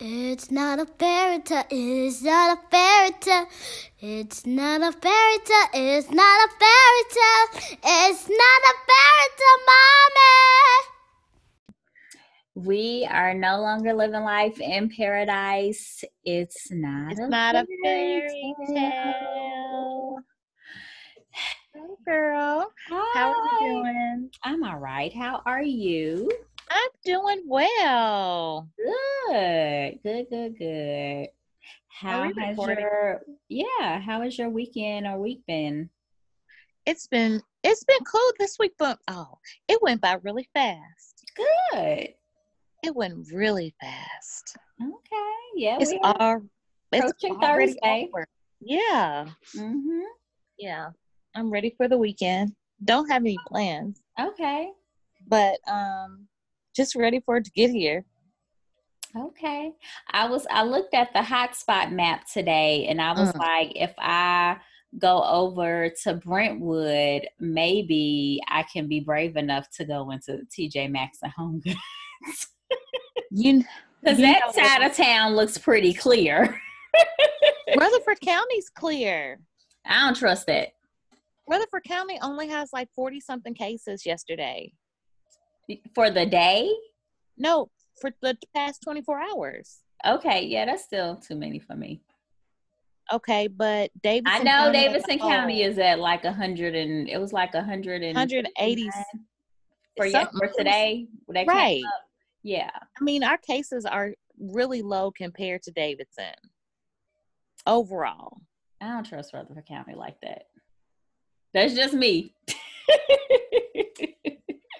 It's not a fairy tale. It's not a fairy tale. It's not a fairy tale. It's not a fairy tale. It's not a fairy tale, mommy. We are no longer living life in paradise. It's not. It's not a fairy tale. Hey, girl. Hi. How are you doing? I'm all right. How are you? I'm doing well. Good. Good. Good. Good. How has your yeah? How has your weekend or week been? It's been it's been cool this week, but oh, it went by really fast. Good. It went really fast. Okay. Yeah. It's our it's already Thursday. over. Yeah, Mm-hmm. yeah. I'm ready for the weekend. Don't have any plans, Okay. but um, just ready for it to get here. Okay. I was I looked at the hotspot map today and I was Mm. like if I go over to Brentwood, maybe I can be brave enough to go into TJ Maxx and Home Goods. You Because that know side of town looks pretty clear. Rutherford County's clear. I don't trust that. Rutherford County only has like 40 something cases yesterday. For the day? No, for the past 24 hours. Okay, yeah, that's still too many for me. Okay, but Davidson I know County Davidson County is at like a hundred and it was like a hundred and 180 for yeah, for today. Right. Yeah. I mean, our cases are really low compared to Davidson overall. I don't trust Rutherford County like that. That's just me.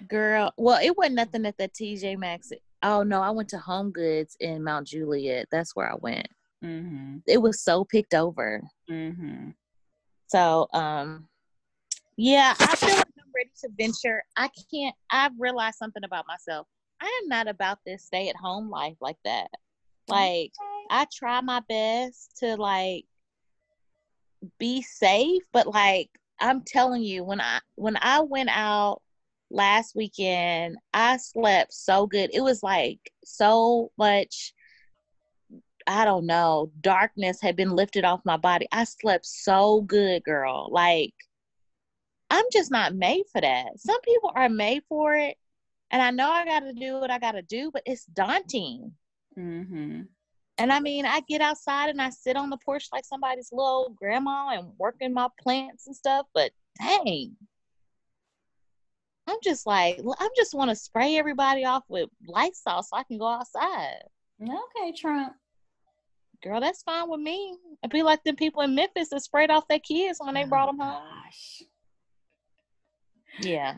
Girl, well, it wasn't nothing at the TJ Maxx. Oh no, I went to Home Goods in Mount Juliet. That's where I went. mhm. It was so picked over. Mhm. So, um, yeah, I feel like I'm ready to venture. I can't. I've realized something about myself. I am not about this stay at home life like that. Like, I try my best to like be safe, but like I'm telling you, when I when I went out last weekend, I slept so good. It was like so much I don't know, darkness had been lifted off my body. I slept so good, girl. Like I'm just not made for that. Some people are made for it, and I know I got to do what I got to do, but it's daunting. Mhm. And I mean, I get outside and I sit on the porch like somebody's little grandma and working my plants and stuff, but dang. I'm just like, I just want to spray everybody off with Lysol so I can go outside. Okay, Trump. Girl, that's fine with me. I'd be like the people in Memphis that sprayed off their kids when they brought them home. Gosh. Yeah.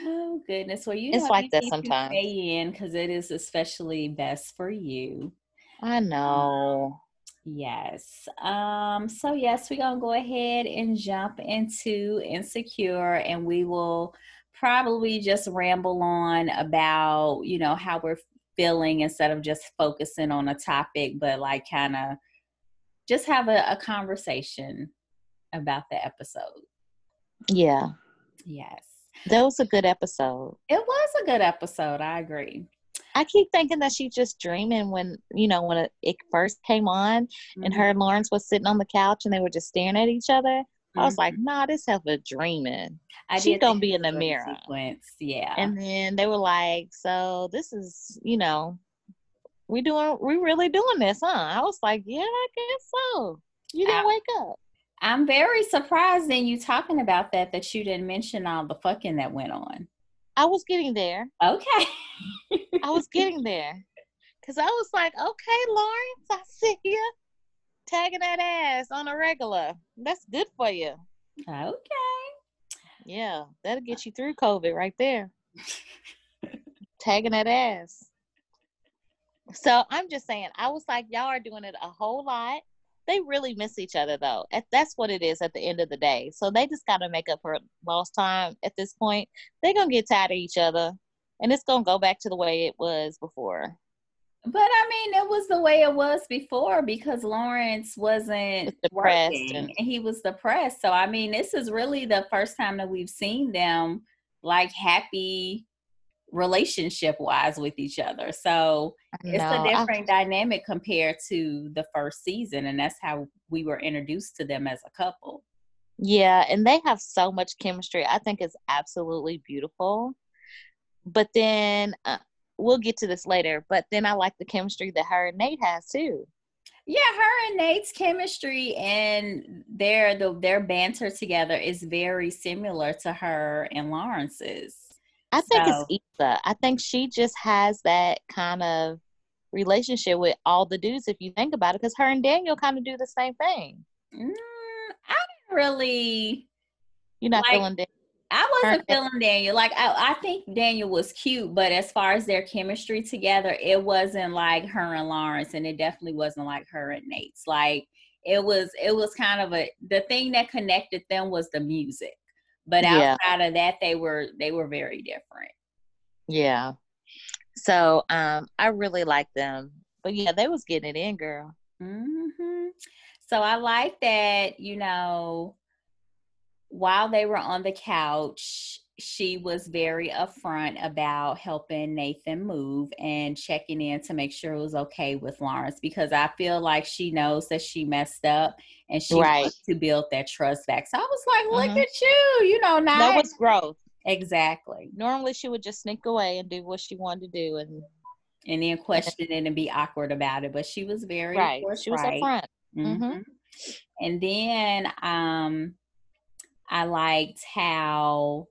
Oh goodness. Well, you It's like that sometimes. Stay in because it is especially best for you. I know. Yes. Um, so yes, we're gonna go ahead and jump into insecure and we will probably just ramble on about, you know, how we're feeling instead of just focusing on a topic, but like kind of just have a, a conversation about the episode. Yeah. Yes. That was a good episode. It was a good episode, I agree. I keep thinking that she's just dreaming when, you know, when it, first came on and Mhm. her and Lawrence was sitting on the couch and they were just staring at each other. I was like, mm-hmm. nah, this heifer dreaming. I she gonna be in the mirror. Sequence. Yeah. And then they were like, so this is, you know, we doing, we really doing this, huh? I was like, yeah, I guess so. You didn't I- wake up. I'm very surprised in you talking about that that you didn't mention all the fucking that went on. I was getting there. Okay. I was getting there. Cause I was like, okay, Lawrence, I see you tagging that ass on a regular. That's good for you. okay. Yeah, that'll get you through COVID right there. Tagging that ass. So I'm just saying, I was like, y'all are doing it a whole lot. They really miss each other though. That's what it is at the end of the day. So they just got to make up for lost time at this point. They're going to get tired of each other and it's going to go back to the way it was before. But I mean, it was the way it was before because Lawrence wasn't depressed working and- and he was depressed. So I mean, this is really the first time that we've seen them like happy relationship wise with each other. So it's a different I, dynamic compared to the first season. And that's how we were introduced to them as a couple. Yeah. And they have so much chemistry. I think it's absolutely beautiful. But then uh, we'll get to this later. But then I like the chemistry that her and Nate has too. Yeah, her and Nate's chemistry and their the, their banter together is very similar to her and Lawrence's. I think so. it's Issa. I think she just has that kind of relationship with all the dudes. If you think about it, because her and Daniel kind of do the same thing. Mm, I didn't really. You're not like, feeling Daniel. I wasn't feeling Daniel. Like I, I think Daniel was cute, but as far as their chemistry together, it wasn't like her and Lawrence, and it definitely wasn't like her and Nate's. Like it was, it was kind of a the thing that connected them was the music, but outside yeah. of that, they were they were very different. Yeah. So um, I really like them, but yeah, they was getting it in, girl. Mm-hmm. So I like that. You know while they were on the couch, she was very upfront about helping Nathan move and checking in to make sure it was okay with Lawrence because I feel like she knows that she messed up and she right. wants to build that trust back. So I was like, look mm-hmm. at you, you know, now that was growth. Exactly. Normally she would just sneak away and do what she wanted to do and and then question it and be awkward about it. But she was very right. She was upfront. Mm-hmm. Mm-hmm. And then um I liked how,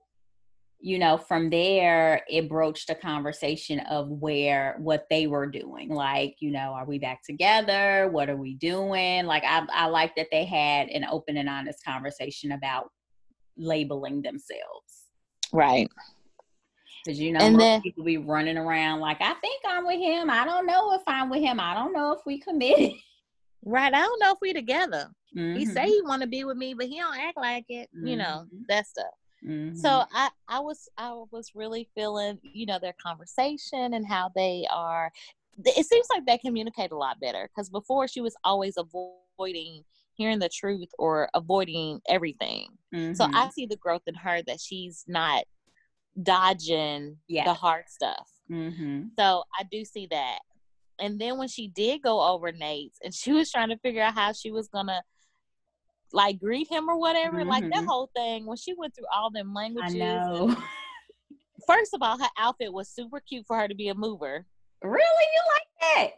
you know, from there it broached a conversation of where what they were doing. Like, you know, are we back together? What are we doing? Like I I like that they had an open and honest conversation about labeling themselves. Right. Because you know, and then, people be running around like, I think I'm with him. I don't know if I'm with him. I don't know if we committed. Right. I don't know if we together. Mm-hmm. He say he want to be with me, but he don't act like it. Mm-hmm. You know mm-hmm. that stuff. Mm-hmm. So I, I was, I was really feeling, you know, their conversation and how they are. It seems like they communicate a lot better because before she was always avoiding hearing the truth or avoiding everything. So mm-hmm. I see the growth in her that she's not dodging yeah. the hard stuff. Mm-hmm. So I do see that. And then when she did go over Nate's and she was trying to figure out how she was gonna like greet him or whatever, mm-hmm. like that mm-hmm. whole thing when she went through all them languages. I know. first of all, her outfit was super cute for her to be a mover. Really, you like that?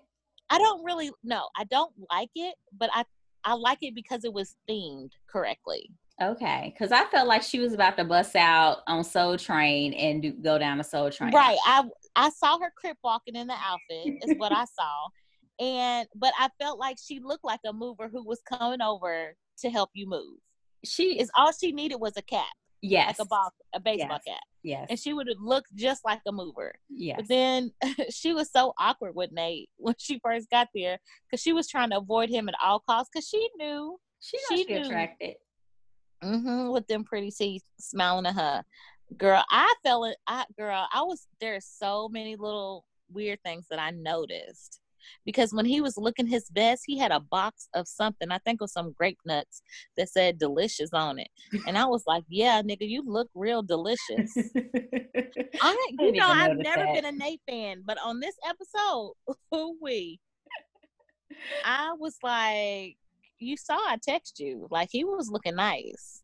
I don't really no, I don't like it, but I I like it because it was themed correctly. Okay, because I felt like she was about to bust out on Soul Train and do, go down the Soul Train. Right. I I saw her crip walking in the outfit. is what I saw, and but I felt like she looked like a mover who was coming over to help you move. She is all she needed was a cap. Yes. Like a ball, a baseball yes. cap. Yes. And she would have looked just like a mover. Yes. But then she was so awkward with Nate when she first got there because she was trying to avoid him at all costs because she knew she, she knew attracted. Mm-hmm, with them pretty teeth smiling at her. Girl, I felt it. I girl, I was there's so many little weird things that I noticed because when he was looking his best, he had a box of something. I think of some grape nuts that said "delicious" on it, and I was like, "Yeah, nigga, you look real delicious." I, you know, I've never that. been a Nate fan, but on this episode, who we, I was like, you saw I text you. Like he was looking nice.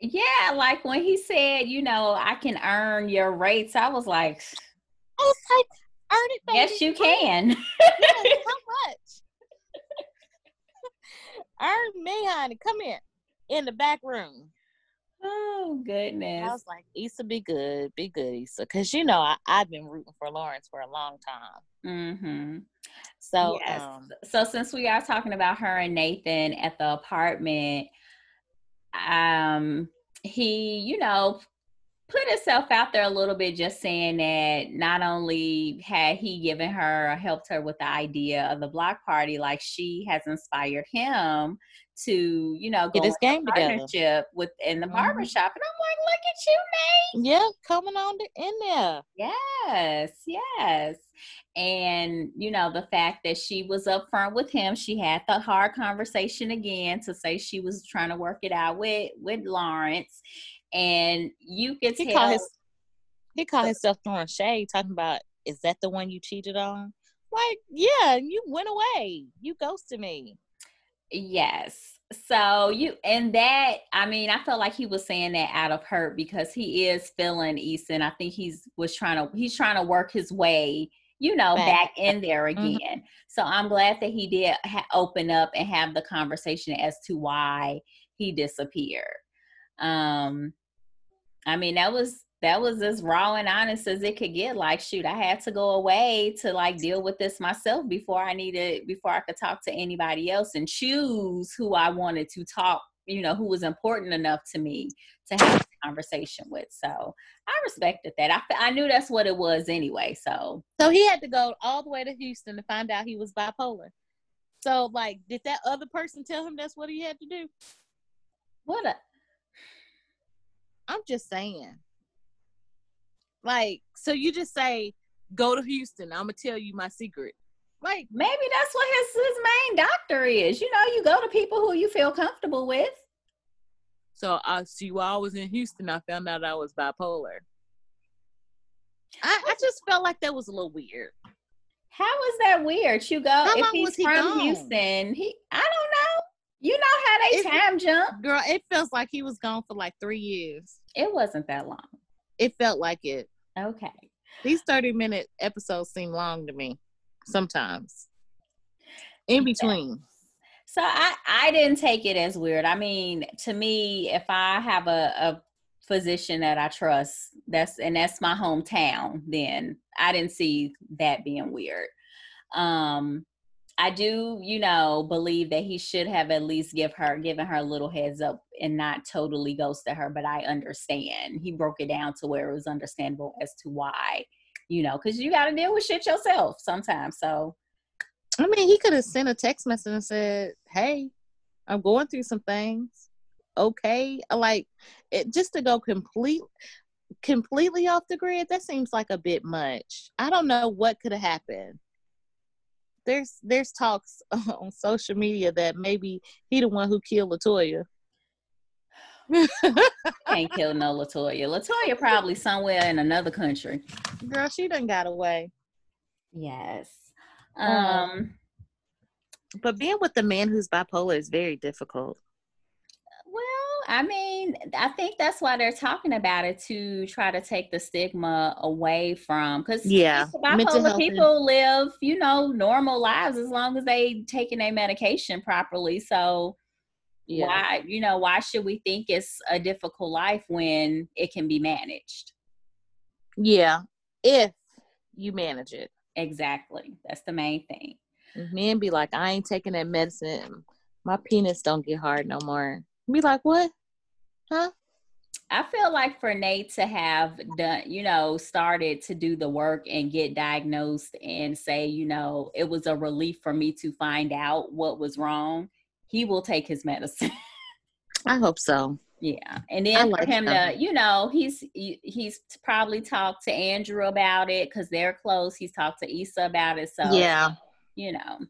Yeah, like when he said, you know, I can earn your rates, I was like, I was like, earn it, baby. Yes, you can. yes, how much? earn me, honey. Come here in the back room. Oh goodness! I was like, Issa, be good, be good, Issa, because you know I, have been rooting for Lawrence for a long time. Mm-hmm. So, yes. um, so since we are talking about her and Nathan at the apartment, um, he, you know, put himself out there a little bit, just saying that not only had he given her, helped her with the idea of the block party, like she has inspired him to, you know, get his game partnership together. within the mm-hmm. barbershop. And I'm like, look at you, Nate. Yeah, coming on the, in there. Yes, yes. And, you know, the fact that she was upfront with him, she had the hard conversation again to say she was trying to work it out with with Lawrence. And you could he tell his He called himself throwing shade, talking about, is that the one you cheated on? Like, yeah, you went away. You ghosted me. Yes. So you and that, I mean, I felt like he was saying that out of hurt because he is feeling Easton. I think he's was trying to he's trying to work his way, you know, back, back in there mm-hmm. again. Mm-hmm. So I'm glad that he did ha- open up and have the conversation as to why he disappeared. Um, I mean, that was that was as raw and honest as it could get. Like, shoot, I had to go away to like deal with this myself before I needed, before I could talk to anybody else and choose who I wanted to talk, you know, who was important enough to me to have a conversation with. So I respected that. I, I knew that's what it was anyway. So, so he had to go all the way to Houston to find out he was bipolar. So, like, did that other person tell him that's what he had to do? What a. I'm just saying. Like, so you just say, go to Houston. I'm gonna tell you my secret. Like, maybe that's what his his main doctor is. You know, you go to people who you feel comfortable with. So I see while I was in Houston, I found out I was bipolar. I, I just felt like that was a little weird. How is that weird? You go How if he's he from gone? Houston. He I don't know. You know how they time jump. Girl, it feels like he was gone for like three years. It wasn't that long. It felt like it. Okay. These 30 minute episodes seem long to me sometimes. In between. So I I didn't take it as weird. I mean, to me, if I have a, a physician that I trust, that's and that's my hometown, then I didn't see that being weird. Um I do, you know, believe that he should have at least give her given her a little heads up and not totally ghosted her, but I understand. He broke it down to where it was understandable as to why, you know, because you got to deal with shit yourself sometimes. So, I mean, he could have sent a text message and said, "Hey, I'm going through some things. Okay, uh, like it just to go complete completely off the grid. That seems like a bit much. I don't know what could have happened." There's there's talks on social media that maybe he the one who killed Latoya. Can't kill no Latoya. Latoya probably somewhere in another country. Girl, she done got away. Yes. Um, um but being with the man who's bipolar is very difficult. I mean, I think that's why they're talking about it to try to take the stigma away from because yeah, bipolar people live, you know, normal lives as long as they taking their medication properly. So yeah. why, you know, why should we think it's a difficult life when it can be managed? Yeah, if you manage it. Exactly. That's the main thing. Men be like, I ain't taking that medicine. My penis don't get hard no more. Be like, what? Huh? I feel like for Nate to have done, you know, started to do the work and get diagnosed and say, you know, it was a relief for me to find out what was wrong, he will take his medicine. I hope so. Yeah, and then like for him to, you know, he's he's probably talked to Andrew about it because they're close. He's talked to Issa about it, so yeah, you know,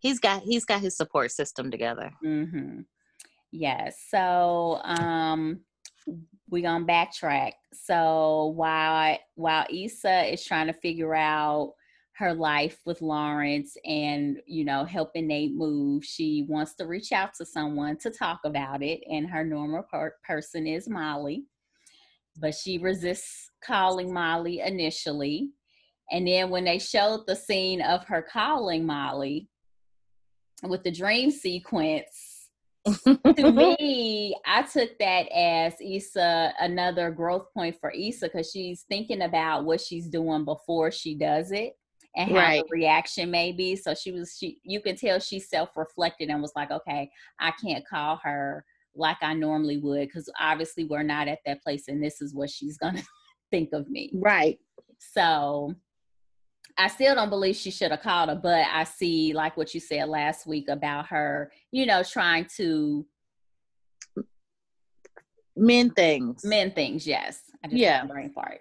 he's got he's got his support system together. Mm-hmm. Yes. So um we're gonna backtrack. So while while Issa is trying to figure out her life with Lawrence and you know helping Nate move, she wants to reach out to someone to talk about it, and her normal per- person is Molly, but she resists calling Molly initially. And then when they showed the scene of her calling Molly with the dream sequence, to me, I took that as Issa another growth point for Issa because she's thinking about what she's doing before she does it and how right. the reaction may be. So she was she you can tell she self-reflected and was like, okay, I can't call her like I normally would because obviously we're not at that place and this is what she's gonna think of me. Right. So I still don't believe she should have called her, but I see like what you said last week about her, you know, trying to men things. Men things, yes. I just yeah. brain fart.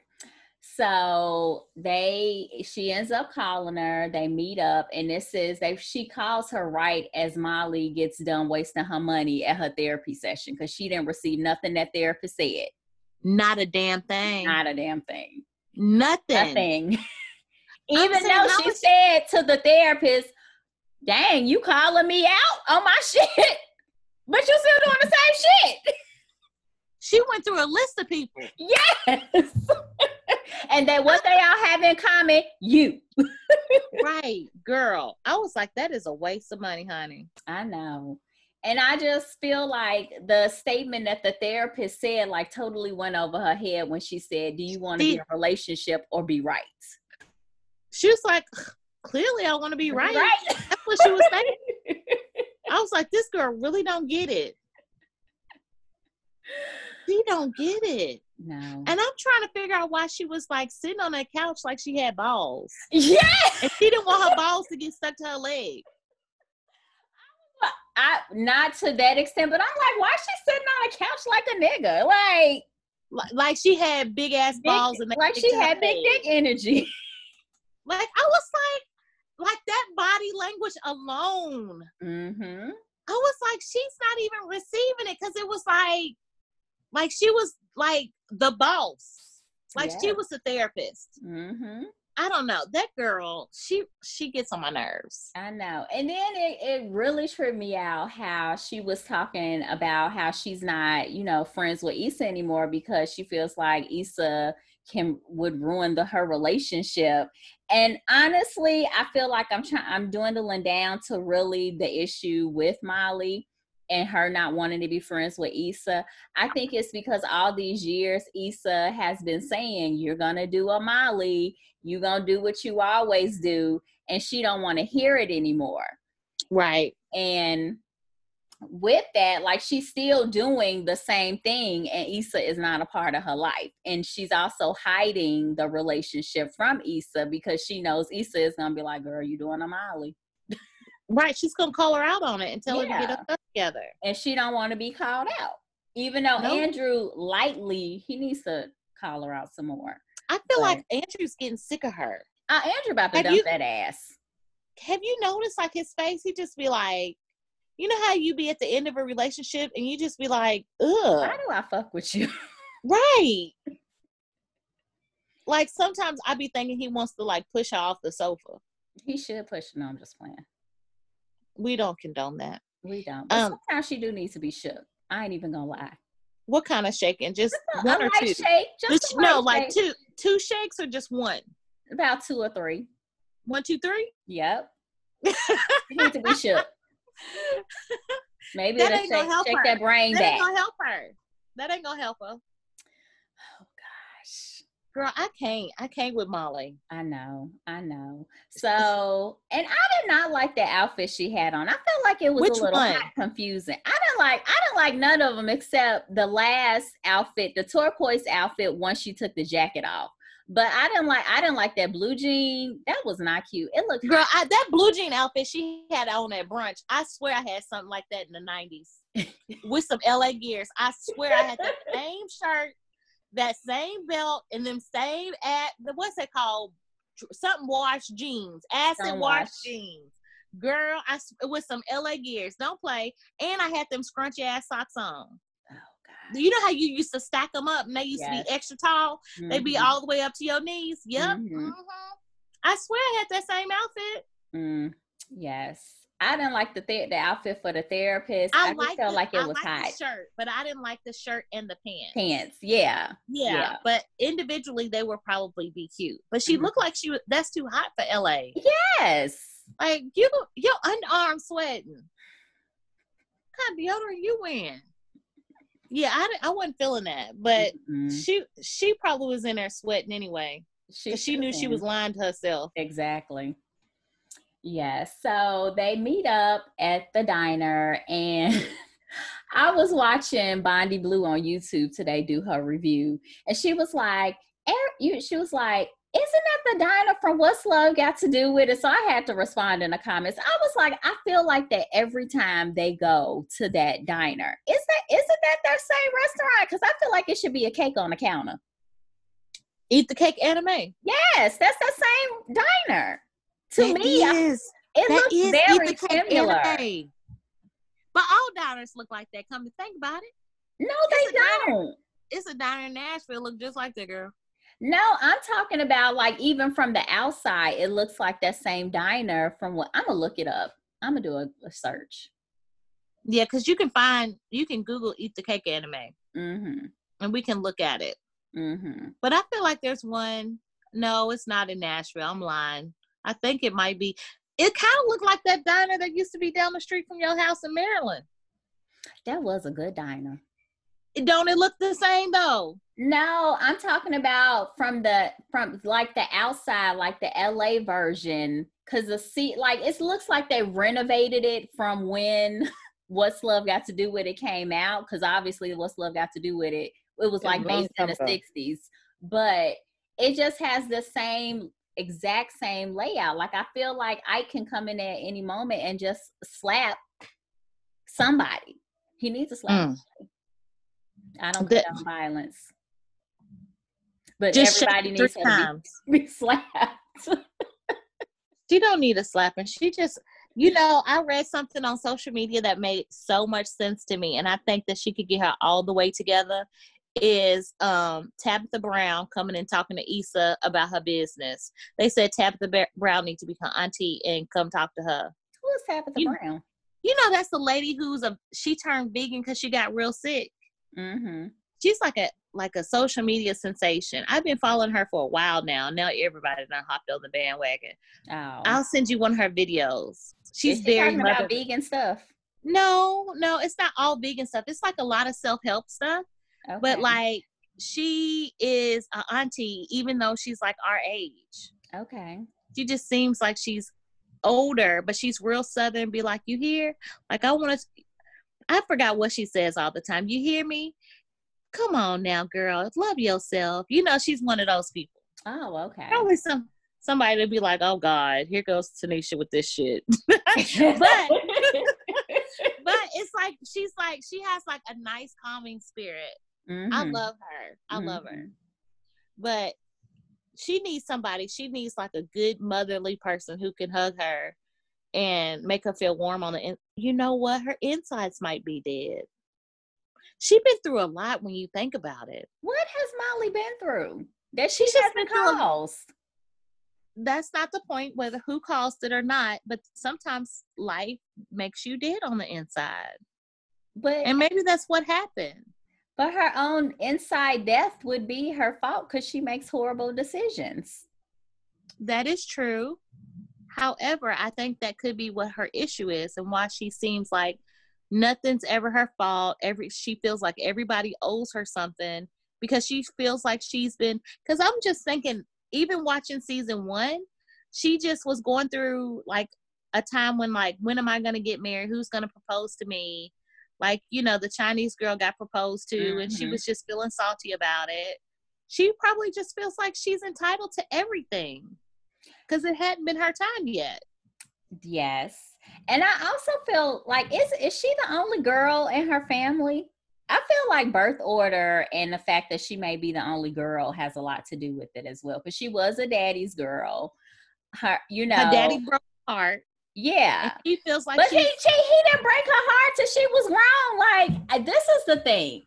So they she ends up calling her, they meet up, and this is they she calls her right as Molly gets done wasting her money at her therapy session because she didn't receive nothing that therapist said. Not a damn thing. Not a damn thing. Nothing. Nothing. Even though she said to the therapist, dang, you calling me out on my shit. But you still doing the same shit. She went through a list of people. Yes. and that what they all have in common, you. right, girl. I was like, that is a waste of money, honey. I know. And I just feel like the statement that the therapist said, like, totally went over her head when she said, Do you want to be in a relationship or be right? She was like, clearly I want to be right. Right. That's what she was saying. I was like, this girl really don't get it. She don't get it. no. And I'm trying to figure out why she was like sitting on that couch like she had balls. Yeah. And she didn't want her balls to get stuck to her leg. I not to that extent, but I'm like, why is she sitting on a couch like a nigga? Like, Like, she had big ass big- balls and like she had big dick energy. Like I was like, like that body language alone. Mm-hmm. I was like, she's not even receiving it because it was like, like she was like the boss, like she was the therapist. Mm-hmm. I don't know that girl. She she gets on my nerves. I know. And then it, it really tripped me out how she was talking about how she's not, you know, friends with Issa anymore because she feels like Issa can would ruin the her relationship. And honestly, I feel like I'm trying I'm dwindling down to really the issue with Molly and her not wanting to be friends with Issa. I think it's because all these years Issa has been saying, You're gonna do a Molly, you're gonna do what you always do and she don't want to hear it anymore Right. and with that like she's still doing the same thing and Issa is not a part of her life and she's also hiding the relationship from Issa because she knows Issa is gonna be like girl you doing a Molly Right. She's gonna call her out on it and tell her to get her together. and she don't want to be called out even though Nope. Andrew lightly he needs to call her out some more I feel Right. like Andrew's getting sick of her. uh, Andrew about to Have dump you- that ass Have you noticed like his face? He just be like, you know how you be at the end of a relationship and you just be like, ugh. why do I fuck with you Right. Like sometimes I be thinking he wants to like push her off the sofa. he should push no I'm just playing We don't condone that. We don't. But Um, sometimes she do need to be shook. I ain't even gonna lie. What kind of shaking? Just A one or two? shake, just Just- no, light like two two shakes or just one? about two or three. One, two, three? Yep. Need to be shook. Maybe That ain't gonna shake, help shake her. that brain back. That ain't gonna help her. That ain't gonna help her. Oh gosh. Girl, I can't. I can't with Molly. I know, I know. So, and I did not like the outfit she had on. I felt like it was Which a little hot confusing. I didn't like, I didn't like none of them except the last outfit, the turquoise outfit. Once she took the jacket off, but I didn't like, I didn't like that blue jean. That was not cute. It looked Girl, I, that blue jean outfit she had on at brunch, I swear I had something like that in the 90s with some LA gears. I swear I had that same shirt, that same belt, and them same at the what's it called? Something wash jeans, acid wash jeans. Girl, I with some LA gears. Don't play. And I had them scrunchy ass socks on. You know how you used to stack them up and they used to be extra tall? They'd be Mhm. all the way up to your knees. Yep. Mhm. mhm. I swear I had that same outfit. Mm, yes. I didn't like the th- the outfit for the therapist. I, I, just felt the, like it I was hot. shirt, but I didn't like the shirt and the pants. Pants, yeah. Yeah, Yeah. but individually they would probably be cute. But she Mhm. looked like she was. That's too hot for LA. Yes. Like you, your underarm sweating. What kind of deodorant you wearing? Yeah, I, I wasn't feeling that, but Mm-mm. she she probably was in there sweating anyway she, she knew she was lying to herself. exactly. Yes. So they meet up at the diner, and I was watching Bondi Blue on YouTube today do her review, and she was like, "Er- you, she was like, isn't that the diner from What's Love got to do with it? So I had to respond in the comments. I was like, I feel like that every time they go to that diner, is that isn't that their same restaurant? Because I feel like it should be a cake on the counter. Eat the cake Anna Mae. Yes, that's the same diner. To That me, I- is- it that looks is very similar. Anna Mae. But all diners look like that. Come to think about it, No, It's they don't. it's a diner in Nashville. Look just like that girl. No, I'm talking about like even from the outside, it looks like that same diner. From what I'm gonna look it up. I'm gonna do a, a search. Yeah, because you can find you can Google "eat the cake Anna Mae," Mm-hmm. and we can look at it. Mm-hmm. But I feel like there's one. No, it's not in Nashville. I'm lying. I think it might be. It kind of looked like that diner that used to be down the street from your house in Maryland. That was a good diner. It- Don't it look the same though? No, I'm talking about from the from like the outside, like the LA version, because the seat like it looks like they renovated it from when What's Love Got to Do with It came out. Because obviously, What's Love Got to Do with It, it was like long based in the time '60s, but it just has the same exact same layout. Like I feel like I can come in at any moment and just slap somebody. He needs to slap. Mm. I don't The- condone violence. But Just everybody needs to times. be, be slapped. She don't need a slapping. She just, you know, I read something on social media that made so much sense to me, and I think that she could get her all the way together. Is um Tabitha Brown coming and talking to Issa about her business? They said Tabitha Ba- Brown needs to be her auntie and come talk to her. Who is Tabitha You- Brown? You know, that's the lady who's a she turned vegan because she got real sick. Mm-hmm. She's like a like a social media sensation. I've been following her for a while now. Now everybody done hopped on the bandwagon. Oh. I'll send you one of her videos. She's she very talking mother- about vegan stuff. No, no, it's not all vegan stuff. It's like a lot of self help stuff. Okay. But like she is an auntie, even though she's like our age. okay. She just seems like she's older, but she's real southern. Be like, you hear? Like I want to. I forgot what she says all the time. You hear me? Come on now, girl. Love yourself. You know she's one of those people. Oh, okay. Probably some somebody to be like, oh God, here goes Tanisha with this shit. but but it's like she's like she has like a nice calming spirit. I love her. I love her. Mhm. But she needs somebody. She needs like a good motherly person who can hug her and make her feel warm on the in- you know what? Her insides might be dead. she's been through a lot when you think about it. What has Molly been through that she She's hasn't been through caused? That's not the point whether who caused it or not, but sometimes life makes you dead on the inside. But And maybe that's what happened. but her own inside death would be her fault because she makes horrible decisions. That is true. However, I think that could be what her issue is and why she seems like nothing's ever her fault. Every she feels like everybody owes her something because she feels like she's been cuz I'm just thinking even watching season 1, she just was going through like a time when like when am I going to get married? Who's going to propose to me? Like, you know, the Chinese girl got proposed to and she Mhm. was just feeling salty about it. She probably just feels like she's entitled to everything because it hadn't been her time yet. Yes. And I also feel like is is she the only girl in her family? I feel like birth order and the fact that she may be the only girl has a lot to do with it as well. Because she was a daddy's girl. Her, you know, Her daddy broke her heart. yeah. And she feels like But he, she, he didn't break her heart till she was grown. Like this is the thing.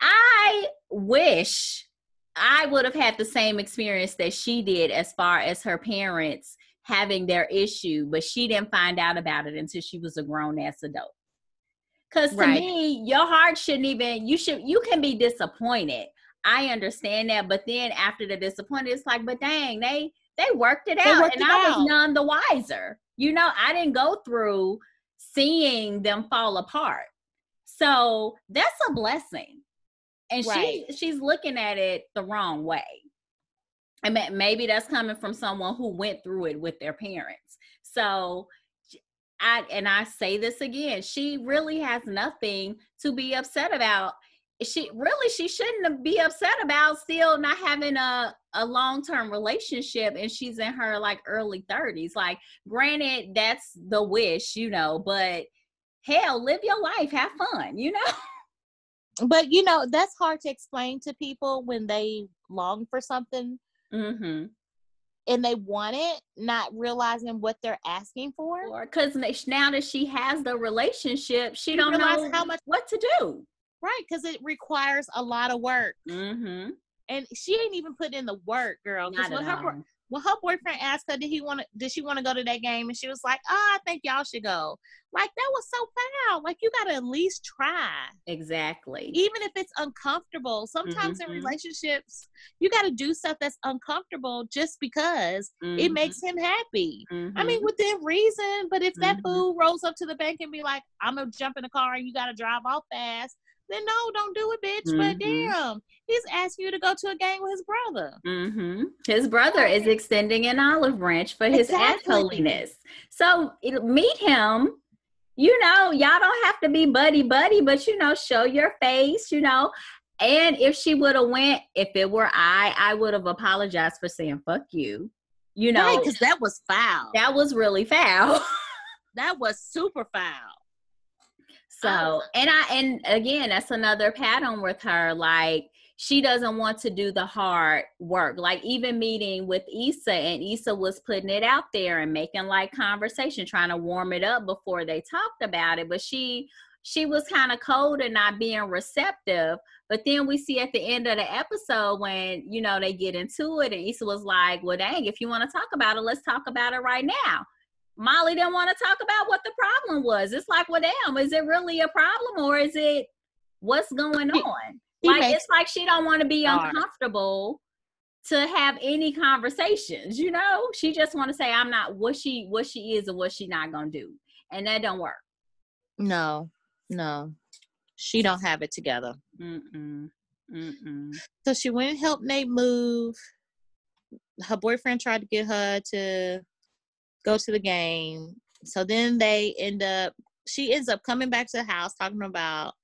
I wish I would have had the same experience that she did as far as her parents having their issue, but she didn't find out about it until she was a grown ass adult. Cause to Right. me, your heart shouldn't even you should you can be disappointed. I understand that, but then after the disappointment, it's like, but dang, they they worked it out worked and it I out. was none the wiser. You know, I didn't go through seeing them fall apart. So that's a blessing. And Right. she she's looking at it the wrong way. I mean, maybe that's coming from someone who went through it with their parents. So I and I say this again, she really has nothing to be upset about. She really she shouldn't be upset about still not having a a long-term relationship and she's in her like early 30s. Like granted that's the wish, you know, but hell, live your life, have fun, you know? but you know, that's hard to explain to people when they long for something Mhm. and they want it, not realizing what they're asking for. Cuz now that she has the relationship, she You don't know how much- what to do. Right, because it requires a lot of work. Mm-hmm. And she ain't even put in the work, girl. Because when her all. When her boyfriend asked her, did he want to, did she want to go to that game? And she was like, oh, I think y'all should go. Like that was so foul. Like you gotta at least try, Exactly. even if it's uncomfortable. Sometimes Mhm. in relationships, you gotta do stuff that's uncomfortable just because it Mhm. makes him happy. I Mhm. mean, within reason. But if that Mhm. fool rolls up to the bank and be like, "I'm gonna jump in the car and you gotta drive off fast," then no, don't do it, bitch. But Mhm. damn, he's asking you to go to a game with his brother. hmm His brother is extending an olive branch for his Exactly. assholiness. So it, meet him. You know, y'all don't have to be buddy buddy, but you know, show your face. You know, and if she would have went, if it were I, I would have apologized for saying "fuck you." You know, because that was foul. that was really foul. that was super foul. Oh, so, Oh. and I, and again, that's another pattern with her. Like, she doesn't want to do the hard work. Like, even meeting with Issa, and Issa was putting it out there and making like conversation, trying to warm it up before they talked about it. But she, she was kind of cold and not being receptive. But then we see at the end of the episode when, you know, they get into it, and Issa was like, Well, dang, if you want to talk about it, let's talk about it right now. Molly didn't want to talk about what the problem was. It's like, well, damn, is it really a problem or is it what's going on? he like it's like she don't want to be hard. uncomfortable to have any conversations, you know? She just want to say I'm not what she what she is and what she not gonna do. And that don't work. No, no, she don't have it together. Mm-mm. Mm-mm. So she went and helped Nate move. Her boyfriend tried to get her to go to the game. So then they end up. She ends up coming back to the house talking about.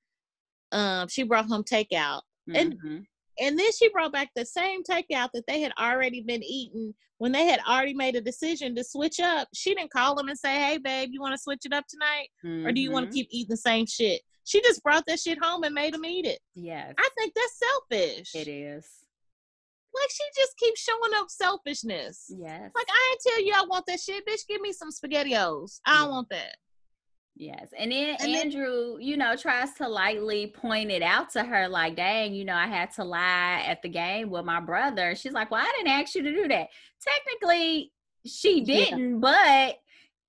Um, she brought home takeout, And- Mhm. and then she brought back the same takeout that they had already been eating when they had already made a decision to switch up. She didn't call them and say, "Hey, babe, you want to switch it up tonight, or do you want to keep eating the same shit?" She just brought that shit home and made them eat it. Yes, I think that's selfish. it is. Like she just keeps showing up selfishness. Yes. Like I ain't tell you I want that shit, bitch. Give me some spaghettios. I don't Yeah. want that. Yes. And then And then- Andrew, you know, tries to lightly point it out to her, like, dang, you know, I had to lie at the game with my brother. She's like, Well, I didn't ask you to do that. Technically, she didn't, but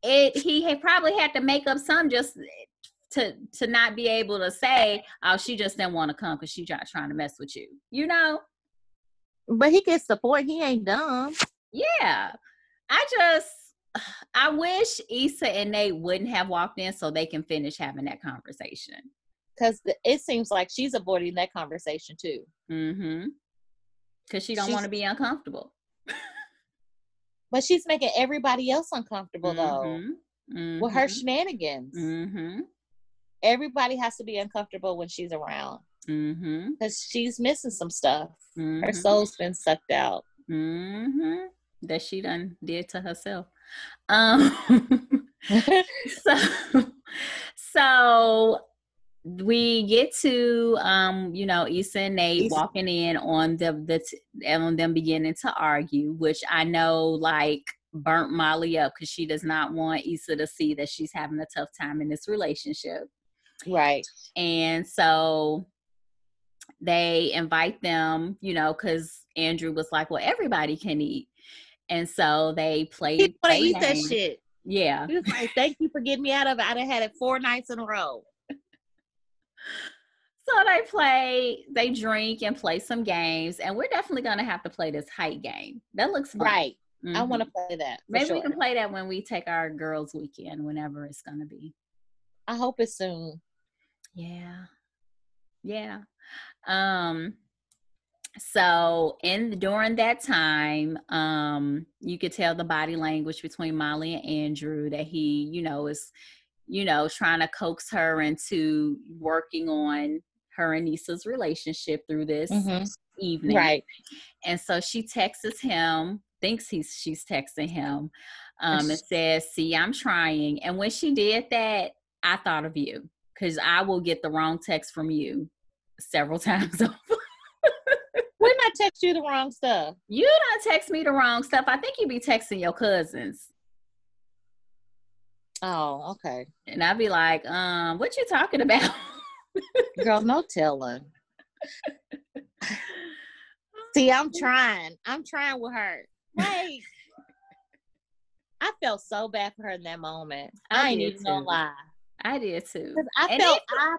it he had probably had to make up some just to to not be able to say, Oh, she just didn't want to come because she tried trying to mess with you. You know? But he gets point. He ain't dumb. Yeah. I just I wish Issa and Nate wouldn't have walked in so they can finish having that conversation. Because it seems like she's avoiding that conversation too. Mm-hmm. Because she don't want to be uncomfortable. But she's making everybody else uncomfortable though Mhm. with her Mhm. shenanigans. Mm-hmm. Everybody has to be uncomfortable when she's around Mm-hmm. because she's missing some stuff. Her Mhm. soul's been sucked out. Mm-hmm. That she done did to herself. Um so so we get to um you know Issa and Nate walking in on the the t- on them beginning to argue which I know like burnt Molly up because she does not want Issa to see that she's having a tough time in this relationship right. and so they invite them you know because Andrew was like well everybody can eat and so they played He want to play eat that shit. yeah He was like, "Thank you for getting me out of it. I done had it four nights in a row." So they play, they drink and play some games, and we're definitely gonna have to play this height game. That looks fun. Right. I Mhm. want to play that. Maybe we can play that when we take our girls' weekend, whenever it's gonna be. I hope it's soon. Yeah, yeah. Um. So in during that time, um, you could tell the body language between Molly and Andrew that he, you know, is, you know, trying to coax her into working on her and Nisa's relationship through this Mhm. evening. Right. And so she texts him, thinks he's she's texting him, um, and says, "See, I'm trying." And when she did that, I thought of you because I will get the wrong text from you several times over. When I text you the wrong stuff. You don't text me the wrong stuff. I think you be texting your cousins. Oh, okay. And I'd be like, um, what you talking about? Girl, no telling. See, I'm trying. I'm trying with her. Wait. I felt so bad for her in that moment. I, I ain't even gonna lie. I did too. I And felt I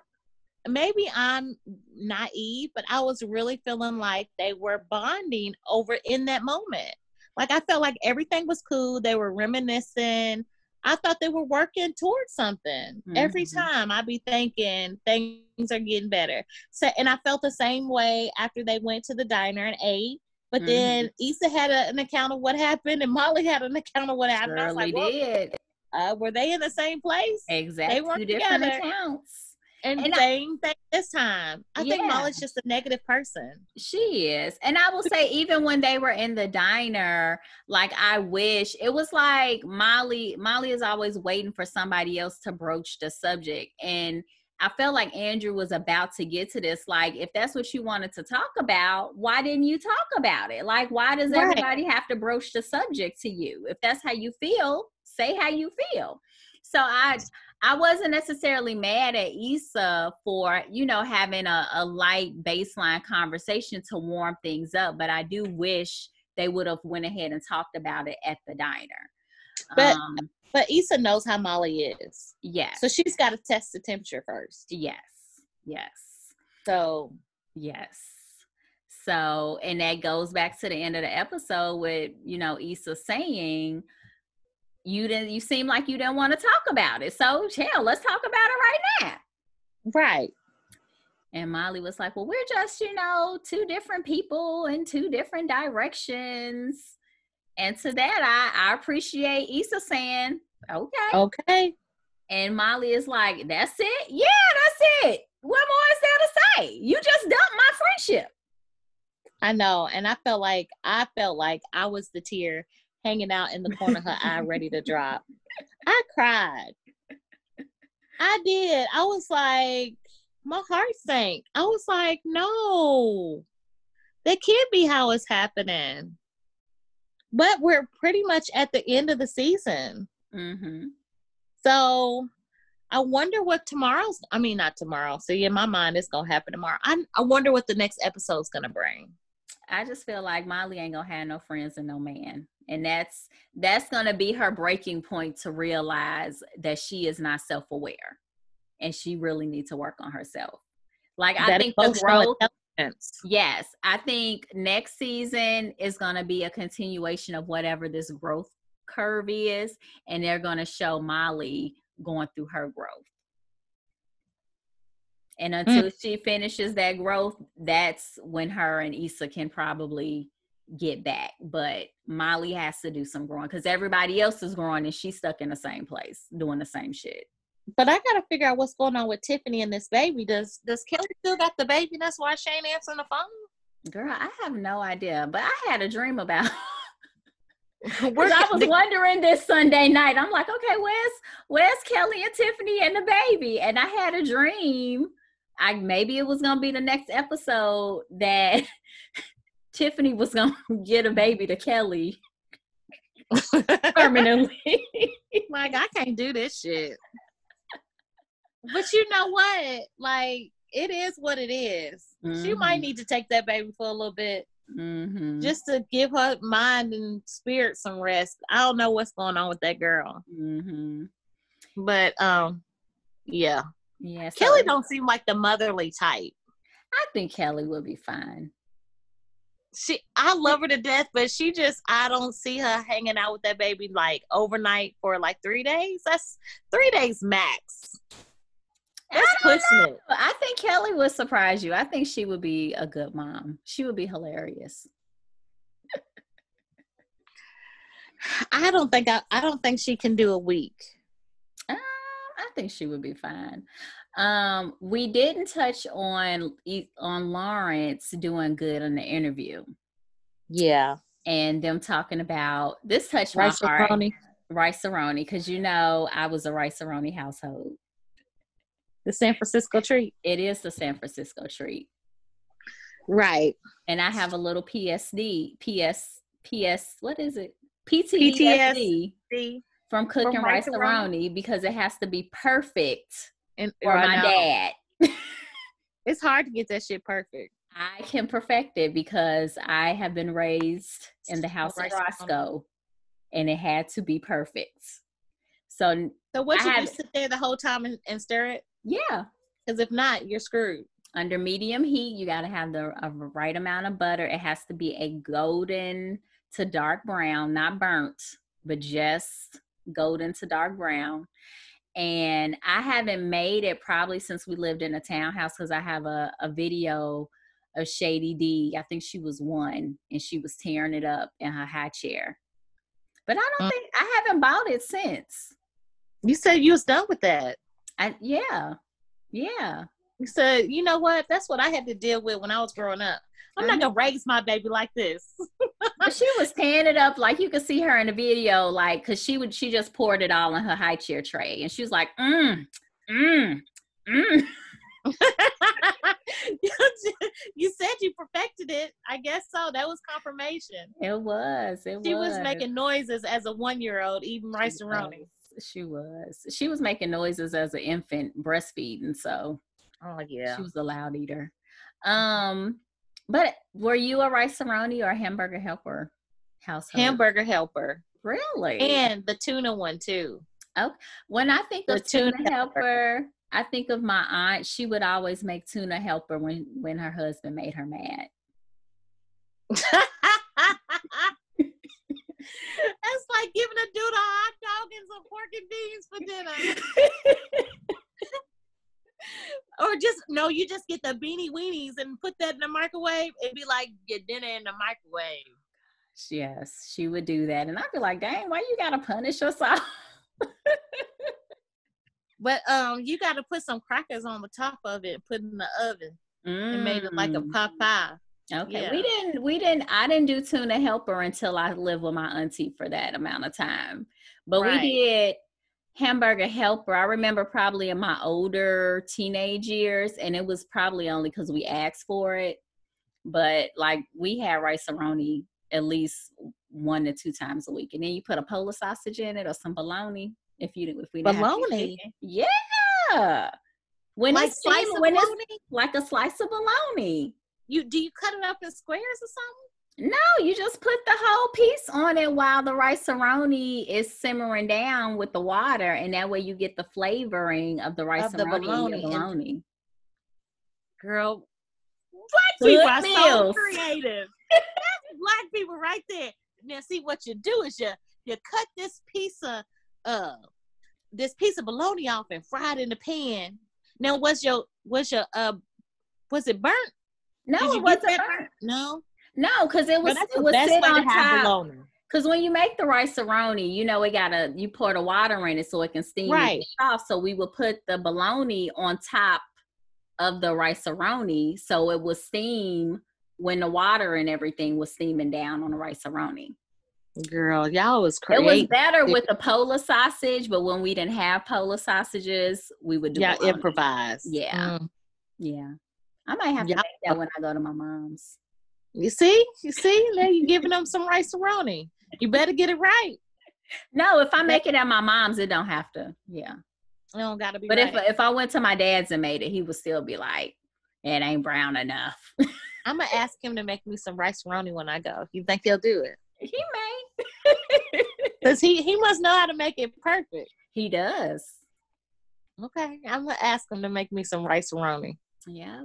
maybe I'm naive, but I was really feeling like they were bonding over in that moment. Like I felt like everything was cool. They were reminiscing. I thought they were working towards something. Every Mhm. time I'd be thinking things are getting better. So and I felt the same way after they went to the diner and ate. But then Issa had a, an account of what happened, and Molly had an account of what happened. I was like, well, did. uh, were they in the same place? Exactly. Two different together. accounts. And, And I- same thing this time. I think Molly's just a negative person. She is. And I will say, even when they were in the diner, like I wish it was like Molly, Molly is always waiting for somebody else to broach the subject. And I felt like Andrew was about to get to this. Like, if that's what you wanted to talk about, why didn't you talk about it? Like, why does Right. everybody have to broach the subject to you? If that's how you feel, say how you feel. So I I wasn't necessarily mad at Issa for, you know, having a, a light baseline conversation to warm things up, but I do wish they would have went ahead and talked about it at the diner. But- um, But Issa knows how Molly is. yes, So she's got to test the temperature first. yes, yes, So yes. So, and that goes back to the end of the episode with, you know, Issa saying, you didn't, you seem like you didn't want to talk about it. So, hell, let's talk about it right now. right. And Molly was like, Well, we're just, you know, two different people in two different directions. And to that, I, I appreciate Issa saying, Okay. Okay. And Molly is like, That's it? Yeah, that's it. What more is there to say? You just dumped my friendship. I know. And I felt like I felt like I was the tear hanging out in the corner of her eye ready to drop. I cried. I did. I was like, my heart sank. I was like, no, that can't be how it's happening. But we're pretty much at the end of the season. Mm-hmm. So I wonder what tomorrow's I mean not tomorrow. So yeah, in my mind it's gonna happen tomorrow. I I wonder what the next episode's gonna bring. I just feel like Molly ain't gonna have no friends and no man. And that's that's gonna be her breaking point to realize that she is not self-aware and she really needs to work on herself. Like I think the growth. Yes, I think next season is going to be a continuation of whatever this growth curve is, and they're going to show Molly going through her growth. And until she finishes that growth, that's when her and Issa can probably get back. But Molly has to do some growing because everybody else is growing and she's stuck in the same place doing the same shit. But I gotta figure out what's going on with Tiffany and this baby. Does does Kelly still got the baby? That's why she ain't answering the phone. Girl, I have no idea, but I had a dream about Where Because I was wondering this Sunday night. I'm like, okay, where's where's Kelly and Tiffany and the baby? And I had a dream. I maybe it was gonna be the next episode that Tiffany was gonna get a baby to Kelly permanently. like I can't do this shit. But you know what? Like it is what it is. She might Mhm. need to take that baby for a little bit mm-hmm. just to give her mind and spirit some rest. I don't know what's going on with that girl. mm-hmm. But um yeah. Yeah, so Kelly don't seem like the motherly type. I think Kelly will be fine. She I love her to death, but she just I don't see her hanging out with that baby like overnight for like three days. That's three days max. That's pushing it. I think Kelly would surprise you. I think she would be a good mom. She would be hilarious. I don't think I, I don't think she can do a week. Um, I think she would be fine. Um, we didn't touch on E- on Lawrence doing good in the interview Yeah. and them talking about this touched Rice my heart. Aroni, Rice-A-Roni, because you know I was a Rice Aroni household. the San Francisco treat. It is the San Francisco treat, Right. and I have a little PSD, PS, PS, what is it? PTSD See? from cooking From rice Rice-A-Roni? aroni because it has to be perfect And for I my dad. It's hard to get that shit perfect. I can perfect it because I have been raised in the house of Roscoe, and it had to be perfect. So, so what I you do sit there the whole time and, and stir it? yeah, Because if not, you're screwed. under medium heat, you got to have the a right amount of butter. It has to be a golden to dark brown, not burnt, but just golden to dark brown. And I haven't made it probably since we lived in a townhouse because I have a, a video of Shady D. I think she was one and she was tearing it up in her high chair. But I don't Mm. think I haven't bought it since. You said you was done with that. I yeah. Yeah. Said, you know what? That's what I had to deal with when I was growing up. I'm not gonna raise my baby like this. but she was tearing it up like you could see her in the video like because she would she just poured it all in her high chair tray and she was like mm mm mm you said you perfected it. I guess so. That was confirmation. it was it She was was making noises as a one year old eating rice and roni. she was she was making noises as an infant breastfeeding so Oh yeah. she was a loud eater um but were you a rice roni or a hamburger helper household Hamburger helper. really And the tuna one too. Okay. When I think The of tuna, tuna helper, I think of my aunt. She would always make tuna helper when when her husband made her mad. That's like giving a dude a hot dog and some pork and beans for dinner. or just no, you just get the beanie weenies and put that in the microwave and be like your dinner in the microwave. yes, she would do that, and I'd be like, "Dang, why you gotta punish yourself?" But um, you got to put some crackers on the top of it put it in the oven and made it like a Mm, pot pie. Okay, we didn't, we didn't, I didn't do tuna helper until I lived with my auntie for that amount of time. But Right. we did hamburger helper. I remember probably in my older teenage years, and it was probably only because we asked for it. But like we had rice roni at least one to two times a week, and then you put a Polish sausage in it or some bologna if you if we didn't have beef Bologna? Yeah. When Like it's slice steamed- of when it's bologna? like a slice of bologna. You do you cut it up in squares or something? No, you just put the whole piece on it while the rice roni is simmering down with the water, and that way you get the flavoring of the rice Of the roni in your bologna and- Girl, black Good people are so creative. Black people right there. Now, see what you do is you you cut this piece of uh this piece of bologna off and fry it in the pan. Now, was your was your uh was it burnt? No, it wasn't burnt. No, No, because it was it was sit on to top. Because when you make the rice roni, you know it gotta you pour the water in it so it can steam Right. off. So we would put the bologna on top of the rice roni, so it would steam when the water and everything was steaming down on the rice roni. Girl, y'all was crazy. It was better with the Polar sausage, but when we didn't have Polar sausages, we would do Y'all bologna. improvise. Yeah. Mm. Yeah, I might have to Yeah. make that when I go to my mom's. You see, you see, now you're giving them some rice roni. You better get it right. No, if I make it at my mom's, it don't have to. Yeah, It don't gotta be. but right. if if I went to my dad's and made it, he would still be like, "It ain't brown enough." I'm gonna ask him to make me some rice roni when I go. You think he'll do it? he may. Cause he he must know how to make it perfect. he does. Okay, I'm gonna ask him to make me some rice roni. Yeah.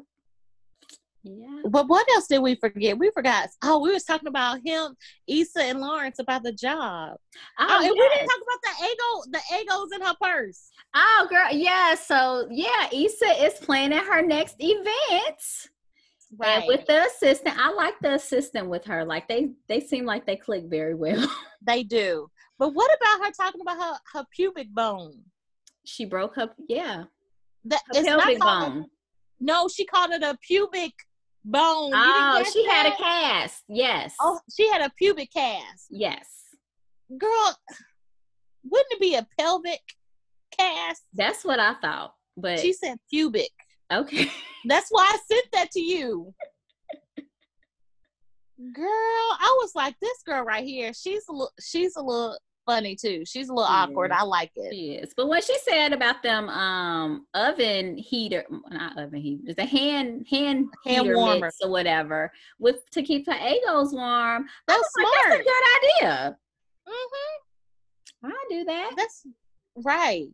Yeah. But what else did we forget? We forgot. Oh, we was talking about him, Issa and Lawrence about the job. Oh, Oh, and we didn't talk about the ego, the Eggos in her purse. Oh, girl, yeah. So, yeah, Issa is planning her next event, and with the assistant. I like the assistant with her. Like they, they seem like they click very well. they do. But what about her talking about her her pubic bone? she broke up. Yeah, That her it's not pelvic called. bone. No, she called it a pubic bone. Oh, she had a cast. Yes. Oh, she had a pubic cast. yes. Girl, wouldn't it be a pelvic cast? That's what I thought. But She said pubic. okay. That's why I sent that to you. Girl, I was like, this girl right here, she's a little, she's a little, funny too. She's a little awkward. I like it. She is. But what she said about them um oven heater, not oven heater, the hand hand, Hand warmer. or whatever, with to keep her Eggos warm. That's was like, smart. that's a good idea. hmm I do that. That's right.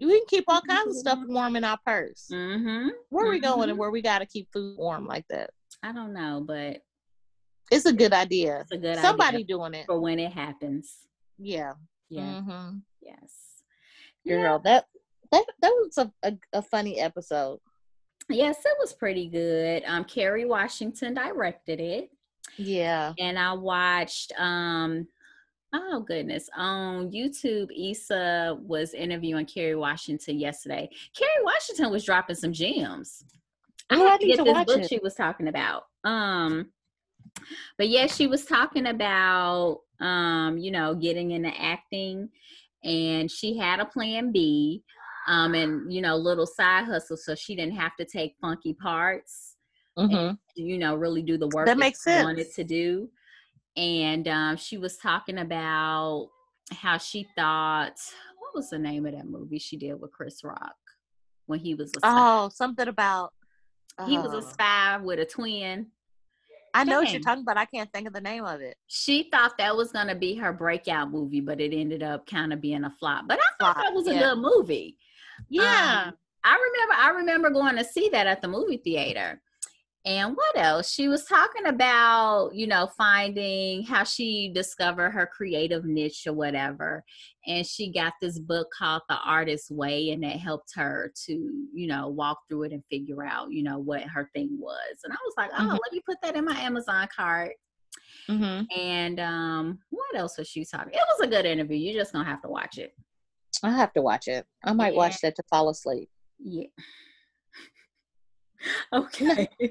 We can keep all kinds of stuff warm in our purse. Mm-hmm. Where we going Mhm. and where we got to keep food warm like that? I don't know, but It's a good idea. it's a good Somebody idea doing it. for when it happens. Yeah. Yeah. hmm Yes. Girl, that that that was a, a, a funny episode. Yes, it was pretty good. Um, Kerry Washington directed it. Yeah. and I watched um oh goodness on YouTube Issa was interviewing Kerry Washington yesterday. Kerry Washington was dropping some gems. I Yeah, I have to need get to this watch book it. she was talking about. Um but yeah, she was talking about um, you know, getting into acting and she had a plan B um and you know, little side hustle so she didn't have to take funky parts hmm you know really do the work That makes she wanted to do and um, she was talking about how she thought what was the name of that movie she did with chris rock when he was a spy Oh, something about. he was a oh. spy with a twin I know what you're talking about. I can't think of the name of it. she thought that was going to be her breakout movie but it ended up kind of being a flop but i thought Flop, that was a yeah. good movie Yeah. Um, I remember I remember going to see that at the movie theater. And what else? She was talking about, you know, finding how she discovered her creative niche or whatever. And she got this book called The Artist's Way, and that helped her to, you know, walk through it and figure out, you know, what her thing was. And I was like, oh, Mhm. let me put that in my Amazon cart. hmm And um, what else was she talking? It was a good interview. You're just gonna have to watch it. I have to watch it. I might watch that to fall asleep. Yeah. okay.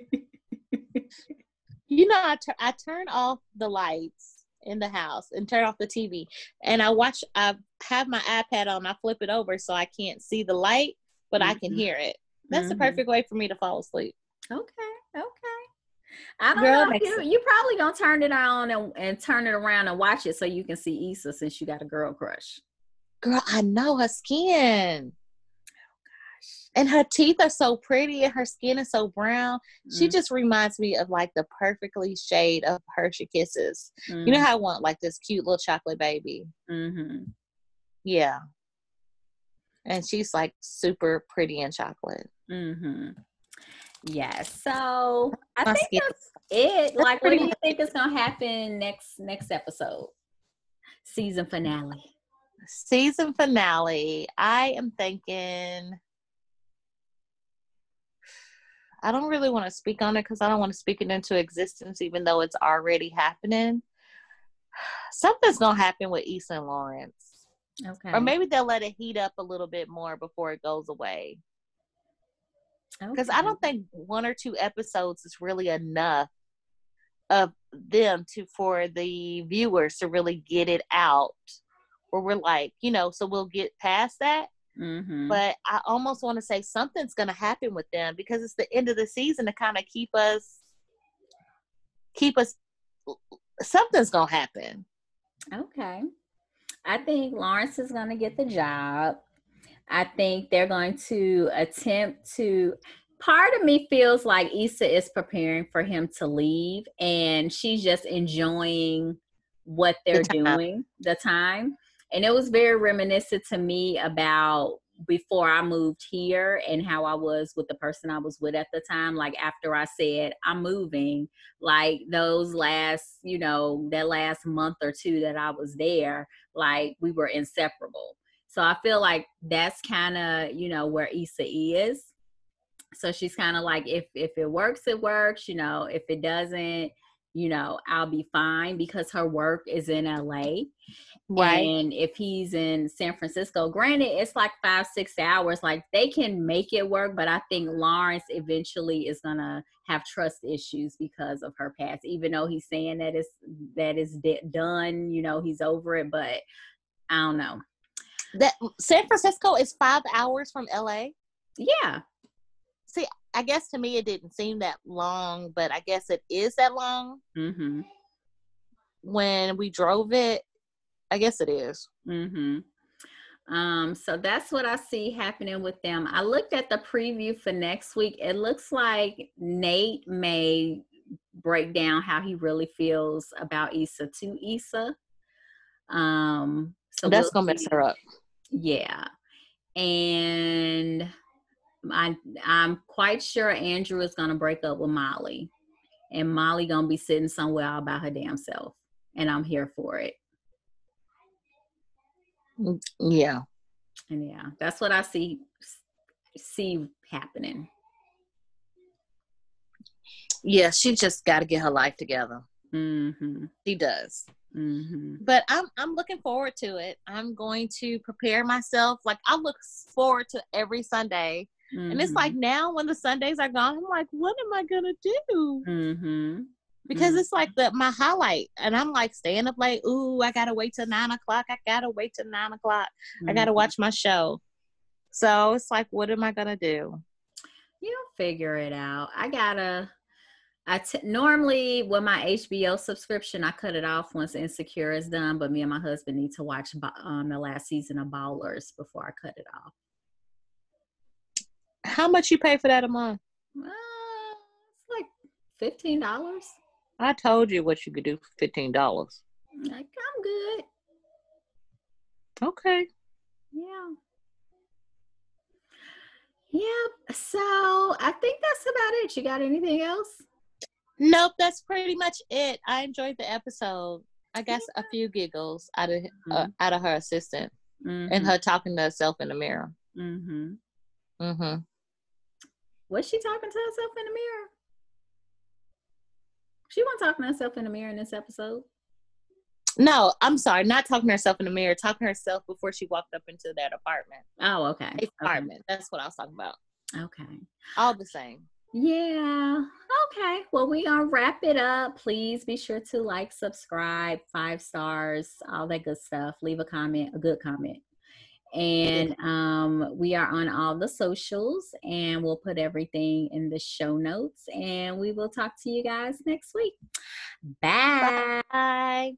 You know, I I turn off the lights in the house and turn off the TV, and I watch. I have my iPad on. I flip it over so I can't see the light, but I can Mhm. hear it. That's the Mhm. perfect way for me to fall asleep. Okay, okay. I don't Girl, know. You, you probably gonna turn it on and, and turn it around and watch it so you can see Issa since you got a girl crush. Girl, I know her skin. And her teeth are so pretty and her skin is so brown. She Mm, just reminds me of like the perfectly shade of Hershey Kisses. mm, You know how I want like this cute little chocolate baby? mhm. Yeah. And she's like super pretty in chocolate. Mm-hmm. Yes. So I My think skin- that's it. Like, what do you think is gonna happen next next episode? Season finale. Season finale. I am thinking. I don't really want to speak on it because I don't want to speak it into existence, even though it's already happening. Something's gonna happen with and Lawrence, Okay. or maybe they'll let it heat up a little bit more before it goes away. Because I don't think one or two episodes is really enough of them to for the viewers to really get it out. Where we're like, you know, so we'll get past that. Mhm. But I almost want to say something's going to happen with them because it's the end of the season to kind of keep us, keep us. Something's going to happen. Okay. I think Lawrence is going to get the job. I think they're going to attempt to. Part of me feels like Issa is preparing for him to leave and she's just enjoying what they're time. doing, the time. And it was very reminiscent to me about before I moved here and how I was with the person I was with at the time. Like after I said, I'm moving, like those last, you know, that last month or two that I was there, like we were inseparable. So I feel like that's kind of, you know, where Issa is. So she's kind of like, if if it works, it works. You know, if it doesn't, you know, I'll be fine because her work is in LA. Right. And if he's in San Francisco, granted, it's like five, six hours. Like they can make it work, but I think Lawrence eventually is gonna have trust issues because of her past. Even though he's saying that it's that it's done, you know, he's over it. But I don't know. That San Francisco is five hours from LA. Yeah, I guess to me it didn't seem that long, but I guess it is that long hmm when we drove it. I guess it is. Mm-hmm. Um, so that's what I see happening with them. I looked at the preview for next week. It looks like Nate may break down how he really feels about Issa to Issa. Um, so that's we'll gonna mess her up. Yeah, and I I'm quite sure Andrew is gonna break up with Molly, and Molly gonna be sitting somewhere all by her damn self, and I'm here for it. Mm, yeah. And yeah, that's what I see see happening. Yeah, she just got to get her life together. Mm-hmm. She does. Mm-hmm. But I'm I'm looking forward to it. I'm going to prepare myself. Like I look forward to every Sunday. Mm-hmm. And it's like mm-hmm. now when the Sundays are gone, I'm like, what am I gonna do? Mm-hmm because mm-hmm. it's like the my highlight and i'm like staying up late ooh i gotta wait till nine o'clock i gotta wait till nine o'clock i gotta mm-hmm. watch my show so it's like what am i gonna do you'll figure it out i gotta I t- normally with my HBO subscription, I cut it off once Insecure is done. But me and my husband need to watch um, the last season of Ballers before I cut it off. How much you pay for that a month? Uh, it's like fifteen dollars. I told you what you could do for fifteen dollars. Like I'm good. Okay. Yeah. Yep. So I think that's about it. You got anything else? Nope, that's pretty much it. I enjoyed the episode. I guess a few giggles out of uh, mm-hmm. uh, out of her assistant mm-hmm. and her talking to herself in the mirror. Mhm. Mhm. Was she talking to herself in the mirror? She wasn't talking to herself in the mirror in this episode. No, I'm sorry, not talking to herself in the mirror, talking to herself before she walked up into that apartment. Oh, okay. Apartment. Okay. That's what I was talking about. Okay. All the same. Yeah. Okay. Well, we gonna wrap it up. Please be sure to like, subscribe, five stars, all that good stuff. Leave a comment, a good comment. And um, we are on all the socials, and we'll put everything in the show notes. And we will talk to you guys next week. Bye. Bye.